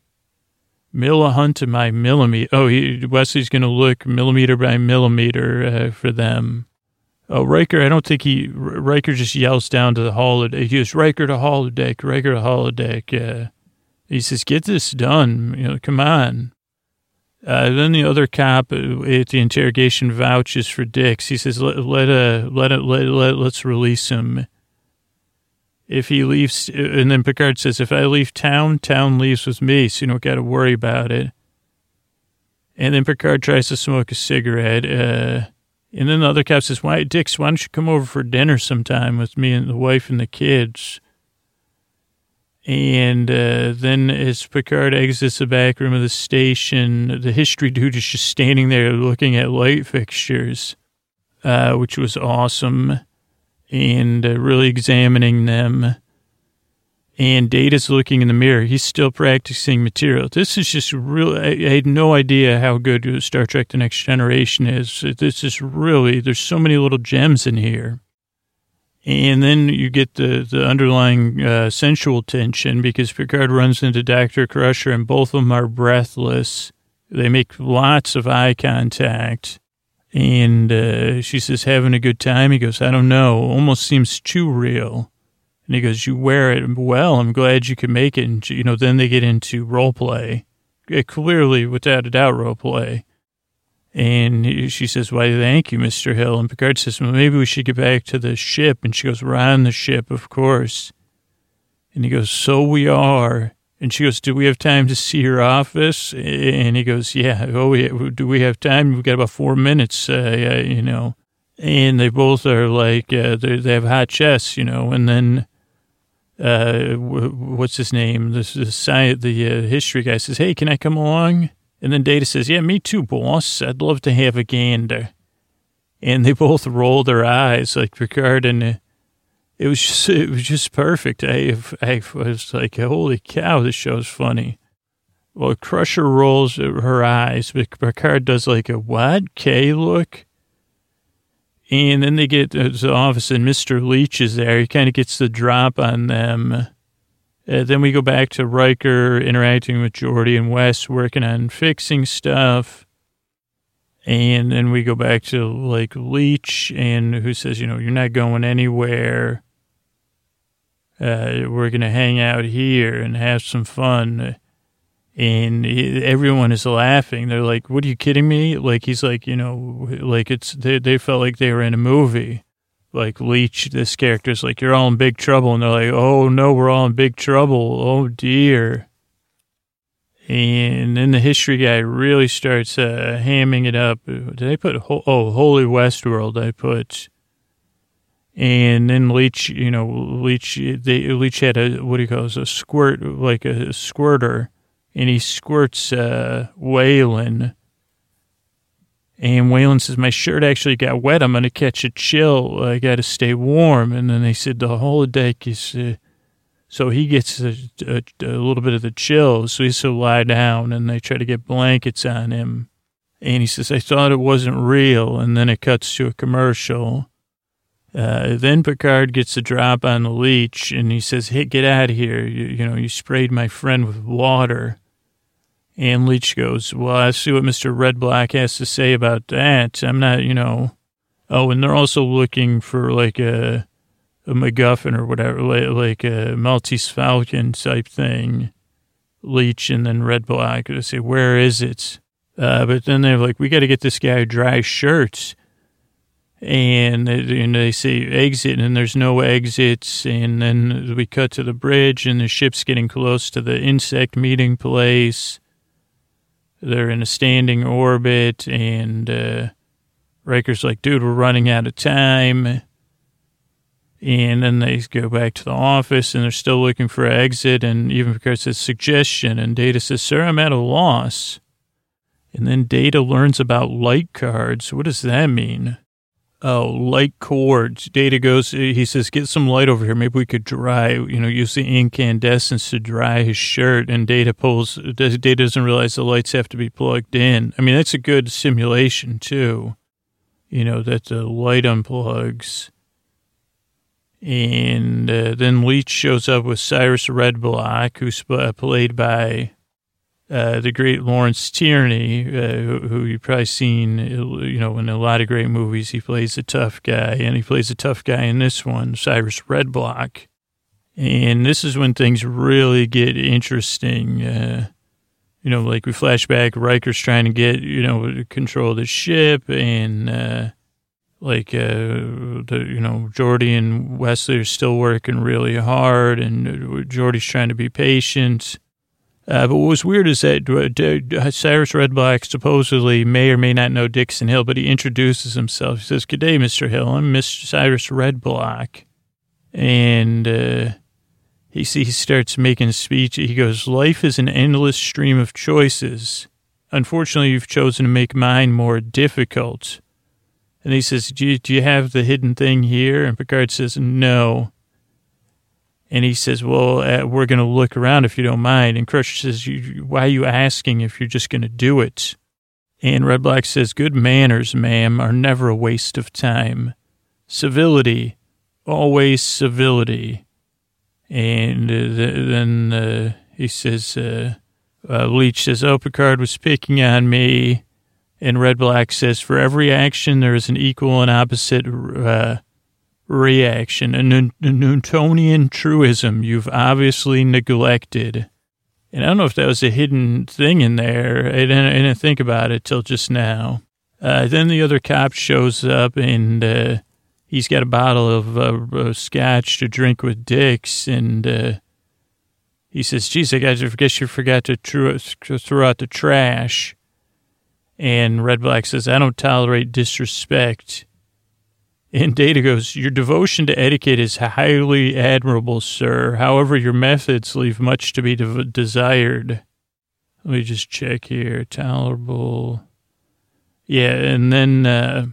Millihunt by millimeter. Oh, he, Wesley's going to look millimeter by millimeter uh, for them. Oh, Riker, I don't think he, Riker just yells down to the holodeck. He goes, Riker to holodeck, Riker to holodeck. Uh, he says, get this done. You know, come on. Uh, then the other cop uh, at the interrogation vouches for Dix. He says, let, let, uh, let, let, let, let's release him. If he leaves, and then Picard says, if I leave town, town leaves with me, so you don't got to worry about it. And then Picard tries to smoke a cigarette. Uh, and then the other cop says, why, Dix, why don't you come over for dinner sometime with me and the wife and the kids? And uh, then as Picard exits the back room of the station, the history dude is just standing there looking at light fixtures, uh, which was awesome, and uh, really examining them. And Data's looking in the mirror. He's still practicing material. This is just really, I, I had no idea how good Star Trek The Next Generation is. This is really, there's so many little gems in here. And then you get the, the underlying uh, sensual tension because Picard runs into Dr. Crusher and both of them are breathless. They make lots of eye contact. And uh, she says, having a good time? He goes, I don't know. Almost seems too real. And he goes, you wear it well. I'm glad you could make it. And, you know, then they get into role play. It clearly, without a doubt, role play. And she says, Why, thank you, Mr. Hill. And Picard says, Well, maybe we should get back to the ship. And she goes, We're on the ship, of course. And he goes, So we are. And she goes, Do we have time to see your office? And he goes, Yeah. Oh, yeah. do we have time? We've got about four minutes, uh, you know. And they both are like, uh, they have hot chests, you know. And then, uh, what's his name? This the science, the uh, history guy says, Hey, can I come along? And then Data says, Yeah, me too, boss. I'd love to have a gander. And they both roll their eyes like Picard and uh, it was just, it was just perfect. I, I was like, holy cow, this show's funny. Well, Crusher rolls her eyes, but Picard does like a what? K look. And then they get to the office and Mr. Leech is there. He kind of gets the drop on them. Uh, then we go back to Riker interacting with Geordi and Wes, working on fixing stuff. And then we go back to like Leech, and who says, you know, you're not going anywhere. Uh, we're going to hang out here and have some fun. And everyone is laughing. They're like, what are you kidding me? Like, he's like, you know, like it's, they, they felt like they were in a movie like Leech, this character's like, you're all in big trouble. And they're like, oh no, we're all in big trouble. Oh dear. And then the history guy really starts uh, hamming it up. Did I put, oh, Holy Westworld, I put. And then Leech, you know, Leech, they, Leech had a, what do you call it, a squirt, like a a squirter. And he squirts uh, Whalen and Whalen says, My shirt actually got wet. I'm going to catch a chill. I got to stay warm. And then they said, The holodeck is. Uh, so he gets a, a, a, little bit of the chill. So he's to lie down and they try to get blankets on him. And he says, I thought it wasn't real. And then it cuts to a commercial. Uh, then Picard gets a drop on the leech and he says, Hey, get out of here. You, you know, you sprayed my friend with water. And Leech goes, Well, I see what Mr. Redblock has to say about that. I'm not, you know. Oh, and they're also looking for like a, a MacGuffin or whatever, like, a Maltese Falcon type thing. Leech and then Redblock. They say, Where is it? Uh, but then they're like, We got to get this guy dry shirts. And they, and they say exit, and there's no exits. And then we cut to the bridge, and the ship's getting close to the insect meeting place they're in a standing orbit, and uh, Riker's like, dude, we're running out of time. And then they go back to the office and they're still looking for an exit. And even Picard says suggestion. And Data says, Sir, I'm at a loss. And then Data learns about light cards. What does that mean? Oh, light cords. Data goes, he says, get some light over here. Maybe we could dry, you know, use the incandescence to dry his shirt. And Data pulls, Data doesn't realize the lights have to be plugged in. I mean, that's a good simulation, too. You know, that the light unplugs. And uh, then Leech shows up with Cyrus Redblock, who's played by uh, the great Lawrence Tierney, uh, who, who you've probably seen, you know, in a lot of great movies. He plays a tough guy, and he plays a tough guy in this one, Cyrus Redblock. And this is when things really get interesting. Uh, you know, like we flash back, Riker's trying to get, you know, control of the ship, and uh, like, uh, the, you know, Geordi and Wesley are still working really hard, and Geordi's trying to be patient. Uh, but what was weird is that uh, Cyrus Redblock supposedly may or may not know Dixon Hill, but he introduces himself. He says, Good day, Mr. Hill. I'm Mr. Cyrus Redblock. And uh, he, he starts making speech. He goes, Life is an endless stream of choices. Unfortunately, you've chosen to make mine more difficult. And he says, do you, do you have the hidden thing here? And Picard says, No. And he says, Well, uh, we're going to look around if you don't mind. And Crusher says, Why are you asking if you're just going to do it? And Redblock says, Good manners, ma'am, are never a waste of time. Civility, always civility. And uh, then uh, he says, uh, uh, Leech says, Oh, Picard was picking on me. And Redblock says, For every action, there is an equal and opposite uh, reaction, a, Newtonian truism you've obviously neglected. And I don't know if that was a hidden thing in there. I didn't, I didn't think about it till just now. Uh, then the other cop shows up and uh, he's got a bottle of uh, scotch to drink with Dix, and uh, he says, "Geez, I guess you forgot to throw out the trash." And Redblock says, "I don't tolerate disrespect." And Data goes, Your devotion to etiquette is highly admirable, sir. However, your methods leave much to be de- desired. Let me just check here. Tolerable. Yeah, and then uh,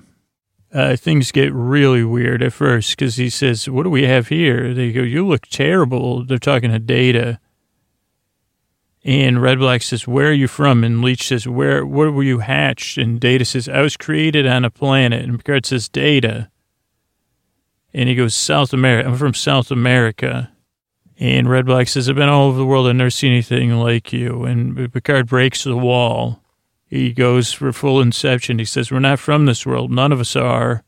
uh, things get really weird at first because he says, What do we have here? They go, You look terrible. They're talking to Data. And Redblock says, Where are you from? And Leech says, Where, where were you hatched? And Data says, I was created on a planet. And Picard says, Data. And he goes, South America. I'm from South America. And Redblock says, I've been all over the world. I've never seen anything like you. And Picard breaks the wall. He goes for full inception. He says, We're not from this world. None of us are.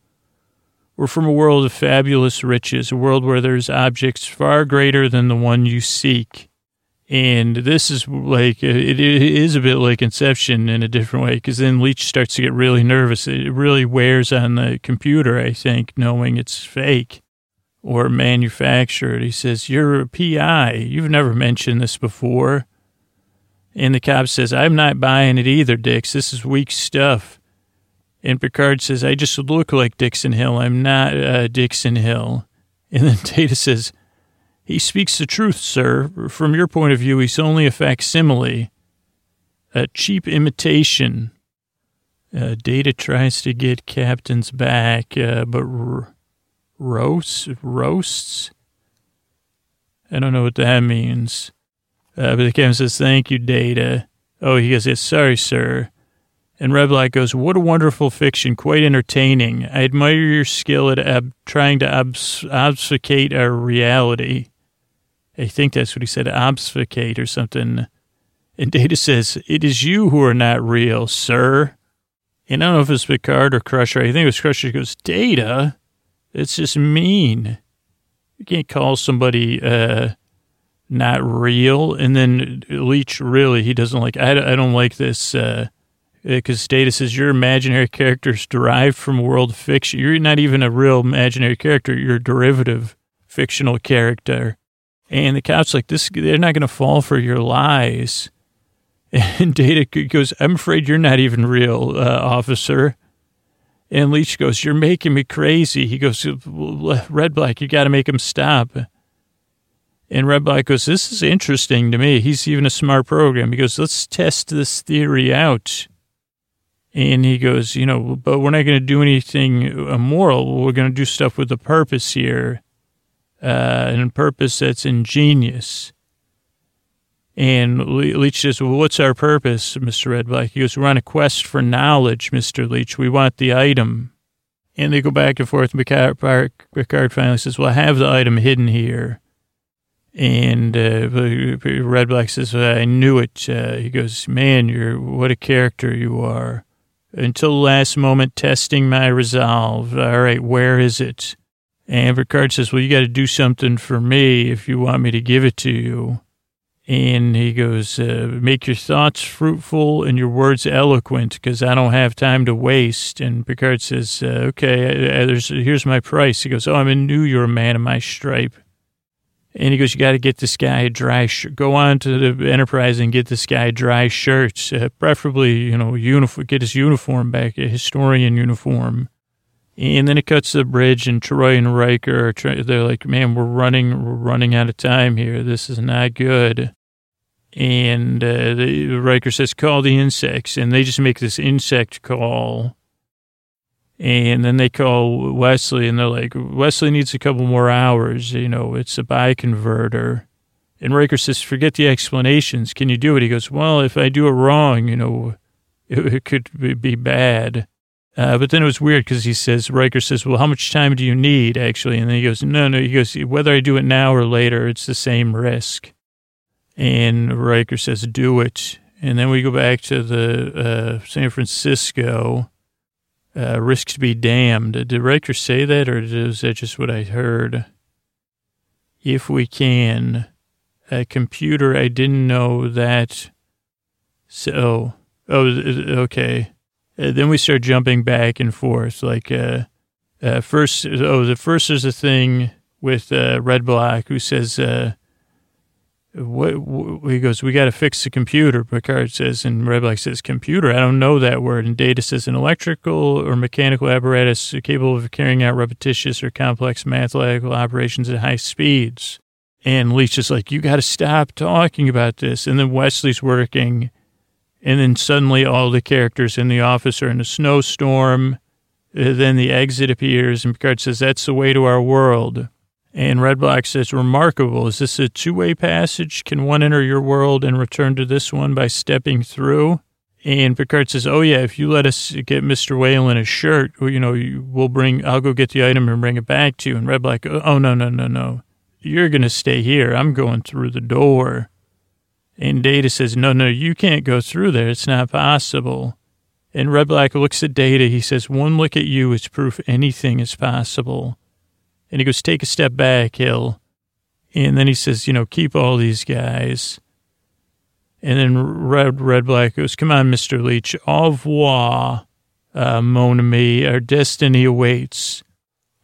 We're from a world of fabulous riches, a world where there's objects far greater than the one you seek. And this is like, it is a bit like Inception in a different way, because then Leech starts to get really nervous. It really wears on the computer, I think, knowing it's fake or manufactured. He says, You're a PI. You've never mentioned this before. And the cop says, I'm not buying it either, Dix. This is weak stuff. And Picard says, I just look like Dixon Hill. I'm not uh, Dixon Hill. And then *laughs* Data says, He speaks the truth, sir. From your point of view, he's only a facsimile, a cheap imitation. Uh, Data tries to get Captain's back, uh, but r- roasts? Roasts? I don't know what that means. Uh, but the captain says, Thank you, Data. Oh, he goes, Yes, sorry, sir. And Redblock goes, What a wonderful fiction, quite entertaining. I admire your skill at trying to obs- obfuscate our reality. I think that's what he said, obfuscate or something. And Data says, It is you who are not real, sir. And I don't know if it's Picard or Crusher. I think it was Crusher. He goes, Data? It's just mean. You can't call somebody, uh, not real. And then Leech really, he doesn't like, I, I don't like this, uh, because Data says your imaginary character is derived from world fiction. You're not even a real imaginary character. You're a derivative fictional character. And the cop's like, this, they're not going to fall for your lies. *laughs* And Data goes, I'm afraid you're not even real, uh, officer. And Leech goes, you're making me crazy. He goes, Redblock, you got to make him stop. And Redblock goes, This is interesting to me. He's even a smart program. He goes, Let's test this theory out. And he goes, You know, but we're not going to do anything immoral. We're going to do stuff with a purpose here, uh, and a purpose that's ingenious. And Leech says, Well, what's our purpose, Mr. Redblock? He goes, We're on a quest for knowledge, Mr. Leech. We want the item. And they go back and forth. And Picard finally says, Well, I have the item hidden here. And uh, Redblock says, I knew it. Uh, he goes, Man, you're what a character you are. Until last moment, testing my resolve. All right, where is it? And Picard says, Well, you got to do something for me if you want me to give it to you. And he goes, uh, Make your thoughts fruitful and your words eloquent because I don't have time to waste. And Picard says, uh, Okay, uh, here's my price. He goes, Oh, I knew you were a man of my stripe. And he goes, you got to get this guy a dry shirt. Go on to the Enterprise and get this guy dry shirts, uh, preferably, you know, uniform. Get his uniform back, a historian uniform. And then it cuts to the bridge, and Troi and Riker are they're like, "Man, we're running, we're running out of time here. This is not good." And uh, the, Riker says, "Call the insects," and they just make this insect call and then they call Wesley and they're like, Wesley needs a couple more hours. You know, it's a biconverter. And Riker says, forget the explanations. Can you do it? He goes, well, if I do it wrong, you know, it, *laughs* it could be bad. Uh, but then it was weird because he says, Riker says, well, how much time do you need actually? And then he goes, no, no. He goes, whether I do it now or later, it's the same risk. And Riker says, do it. And then we go back to the uh, San Francisco uh, to be damned. Did Riker say that, or is that just what I heard? If we can, a computer, I didn't know that. So, oh, okay. Uh, then we start jumping back and forth. Like, uh, uh, first, oh, the first is a thing with uh, Redblock who says, uh, what, what, he goes, we got to fix the computer. Picard says, and Redblock says, computer. I don't know that word. And Data says, an electrical or mechanical apparatus capable of carrying out repetitious or complex mathematical operations at high speeds. And Leech is like, you got to stop talking about this. And then Wesley's working. And then suddenly all the characters in the office are in a snowstorm. Uh, then the exit appears, and Picard says, that's the way to our world. And Redblock says, remarkable. Is this a two way passage? Can one enter your world and return to this one by stepping through? And Picard says, oh, yeah, if you let us get Mr. Whalen a shirt, you know, we'll bring, I'll go get the item and bring it back to you. And Redblock, oh, no, no, no, no. You're going to stay here. I'm going through the door. And Data says, no, no, you can't go through there. It's not possible. And Redblock looks at Data. He says, one look at you is proof anything is possible. And he goes, take a step back, Hill. And then he says, you know, keep all these guys. And then Red, Redblock goes, come on, Mr. Leech. Au revoir, uh, mon ami. Our destiny awaits.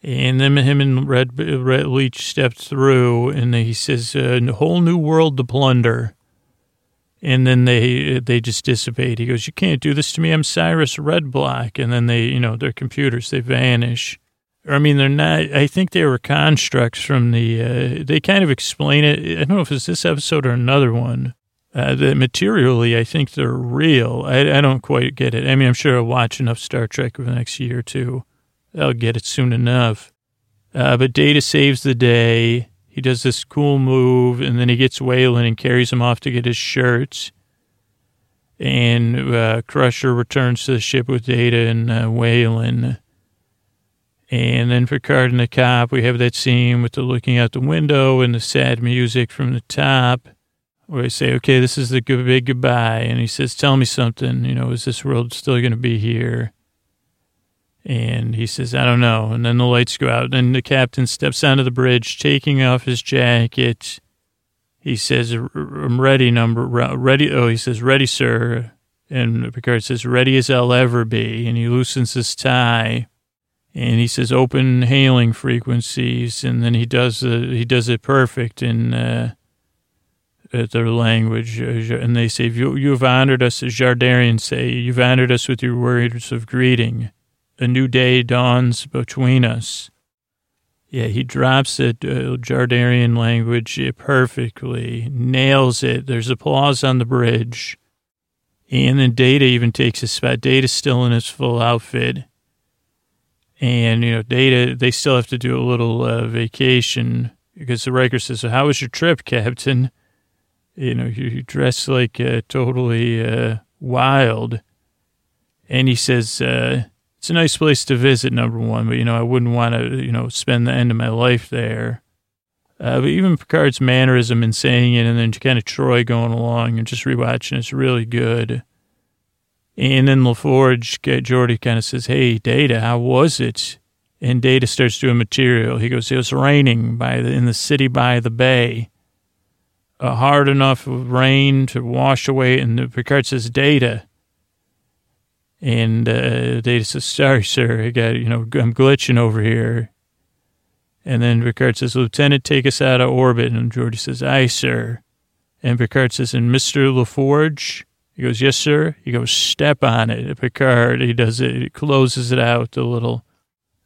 And then him and Red, Red Leach stepped through, and he says, a whole new world to plunder. And then they they just dissipate. He goes, you can't do this to me. I'm Cyrus Redblock. And then they, you know, their computers, they vanish. I mean, they're not. I think they were constructs from the. Uh, they kind of explain it. I don't know if it's this episode or another one. Uh, that materially, I think they're real. I, I don't quite get it. I mean, I'm sure I'll watch enough Star Trek over the next year or two. I'll get it soon enough. Uh, but Data saves the day. He does this cool move, and then he gets Whalen and carries him off to get his shirts. And uh, Crusher returns to the ship with Data and uh, Whalen. And then for Picard and the cop, we have that scene with the looking out the window and the sad music from the top, where I say, okay, this is the big goodbye. And he says, tell me something. You know, is this world still going to be here? And he says, I don't know. And then the lights go out. And the captain steps onto the bridge, taking off his jacket. He says, I'm ready, number, ready. Oh, he says, ready, sir. And Picard says, ready as I'll ever be. And he loosens his tie and he says open hailing frequencies, and then he does the he does it perfect in uh, their language, uh, and they say you you've honored us, as Jardarians say, you've honored us with your words of greeting. A new day dawns between us. Yeah, he drops it, uh, Jardarian language perfectly, nails it. There's applause on the bridge. And then Data even takes a spot. Data's still in his full outfit and you know data they still have to do a little uh, vacation because the Riker says, so "How was your trip, Captain?" You know, you, you dress like uh, totally uh, wild, and he says, uh, "It's a nice place to visit, number one, but you know, I wouldn't want to, you know, spend the end of my life there." Uh, but even Picard's mannerism in saying it, and then kind of Troi going along and just rewatching it's really good. And then LaForge, Geordi kind of says, Hey, Data, how was it? And Data starts doing material. He goes, It was raining by the, in the city by the bay. A hard enough rain to wash away. And Picard says, Data. And uh, Data says, Sorry, sir. I got, you know, I'm glitching over here. And then Picard says, Lieutenant, take us out of orbit. And Geordi says, Aye, sir. And Picard says, And Mr. LaForge? He goes, Yes, sir. He goes, Step on it. Picard, he does it, he closes it out a little,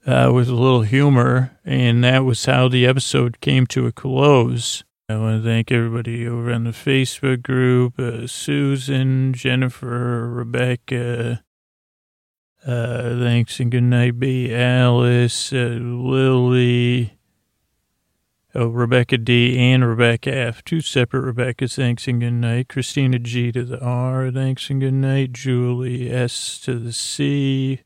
uh, with a little humor. And that was how the episode came to a close. I want to thank everybody over on the Facebook group uh, Susan, Jennifer, Rebecca. Uh, thanks and good night, B. Alice, uh, Lily, oh, Rebecca D. and Rebecca F. Two separate Rebeccas. Thanks and good night. Christina G. to the R. Thanks and good night. Julie S. to the C.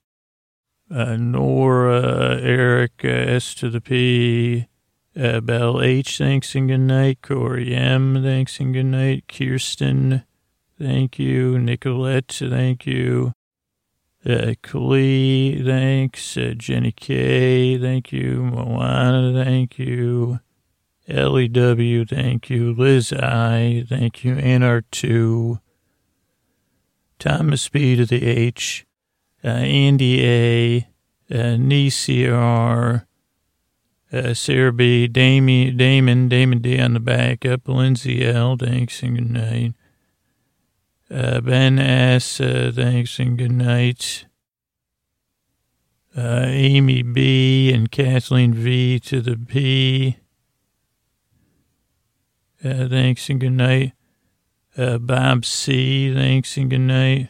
Uh, Nora, Eric, S. to the P. Uh, Bell H. Thanks and good night. Corey M. Thanks and good night. Kirsten. Thank you. Nicolette. Thank you. Uh, thanks. Uh, Jenny K, thank you. Moana, thank you. Ellie W, thank you. Liz I, thank you. NR2. Thomas B to the H. Uh, Andy A. Uh, NCR. Uh, Sarah B, Damien, Damon, Damon D on the back up. Lindsay L, thanks and good night. Uh, ben S., uh, thanks and good night. Uh, Amy B. and Kathleen V. to the P. Uh, thanks and good night. Uh, Bob C. Thanks and good night.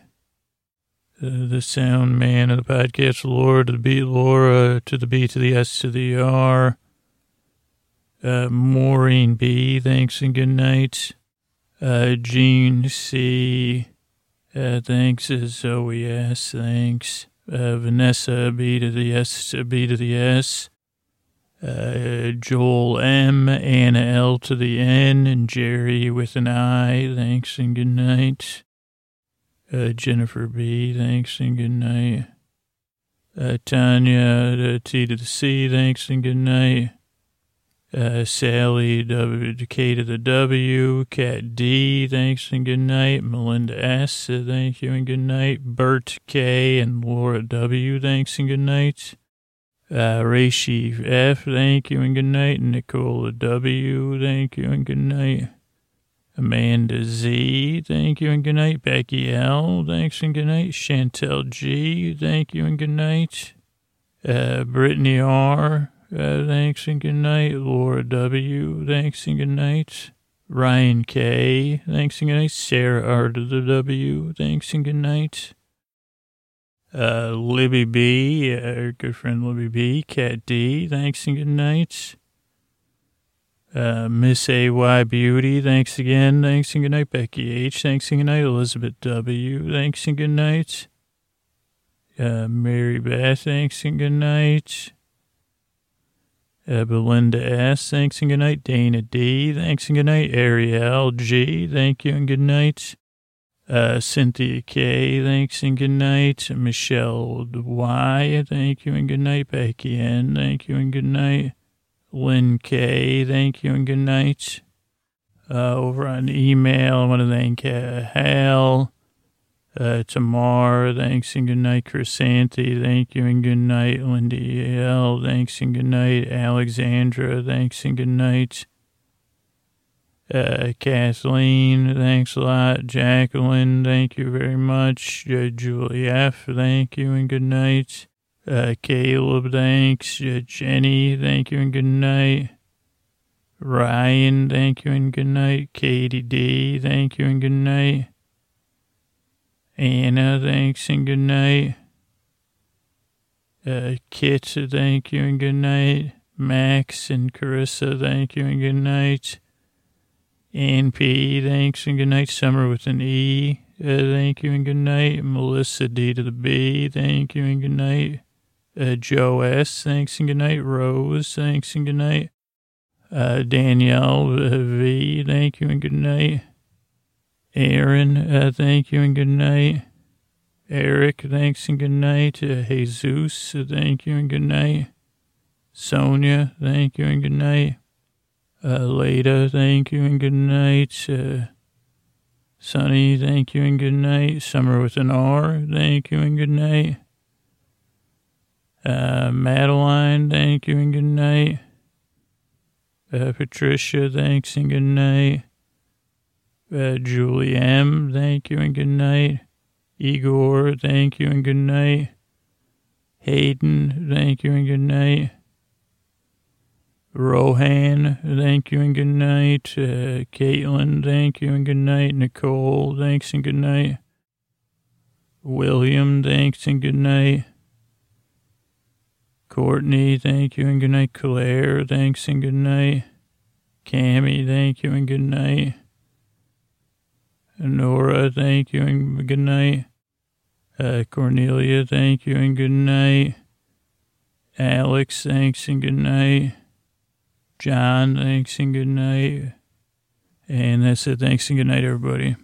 Uh, the sound man of the podcast, Laura to the B, Laura to the B to the S to the R. Maureen B. Thanks and good night. Uh, Gene C. Uh, thanks. Uh, Zoe S. Thanks. Uh, Vanessa B to the S. B to the S. Uh, Joel M. Anna L to the N. And Jerry with an I. Thanks and good night. Uh, Jennifer B. Thanks and good night. Uh, Tanya the T to the C. Thanks and good night. Uh, Sally W, K to the W, Cat D, thanks and good night. Melinda S, uh, thank you and good night. Bert K and Laura W, thanks and good night. Uh, F, thank you and good night. Nicola W, thank you and good night. Amanda Z, thank you and good night. Becky L, thanks and good night. Chantel G, thank you and good night. Uh, Brittany R, uh, thanks and good night. Laura W. Thanks and good night. Ryan K. Thanks and good night. Sarah R. to the W. Thanks and good night. Uh, Libby B. Uh, good friend Libby B. Cat D. Thanks and good night. Uh, Miss A.Y. Beauty. Thanks again. Thanks and good night. Becky H. Thanks and good night. Elizabeth W. Thanks and good night. Uh, Mary Beth. Thanks and good night. Uh, Belinda S., thanks and good night. Dana D., thanks and good night. Ariel G., thank you and good night. Uh, Cynthia K., thanks and good night. Michelle Y., thank you and good night. Becky N., thank you and good night. Lynn K., thank you and good night. Uh, over on email, I want to thank uh, Hal. Uh, thanks and good night. Chrysanthi, thank you and good night. Lindy L, thanks and good night. Alexandra, thanks and good night. Uh, Kathleen, thanks a lot. Jacqueline, thank you very much. Uh, Julie F, thank you and good night. Uh, Caleb, thanks. Jenny, thank you and good night. Ryan, thank you and good night. Katie D, thank you and good night. Anna, thanks and good night. Uh, Kit, thank you and good night. Max and Carissa, thank you and good night. NP, thanks and good night. Summer with an E, uh, thank you and good night. Melissa D to the B, thank you and good night. Uh, Joe S, thanks and good night. Rose, thanks and good night. Uh, Danielle uh, V, thank you and good night. Aaron, uh, thank you and good night. Eric, thanks and good night. Uh, Jesus, thank you and good night. Sonia, thank you and good night. Uh, Leda, thank you and good night. Uh, Sunny, thank you and good night. Summer with an R, thank you and good night. Uh, Madeline, thank you and good night. Uh, Patricia, thanks and good night. Uh, Julie M., thank you and good night. Igor, thank you and good night. Hayden, thank you and good night. Rohan, thank you and good night. Uh, Caitlin, thank you and good night. Nicole, thanks and good night. William, thanks and good night. Courtney, thank you and good night. Claire, thanks and good night. Cammy, thank you and good night. Nora, thank you and good night. Uh, Cornelia, thank you and good night. Alex, thanks and good night. John, thanks and good night. And that's it. Thanks and good night, everybody.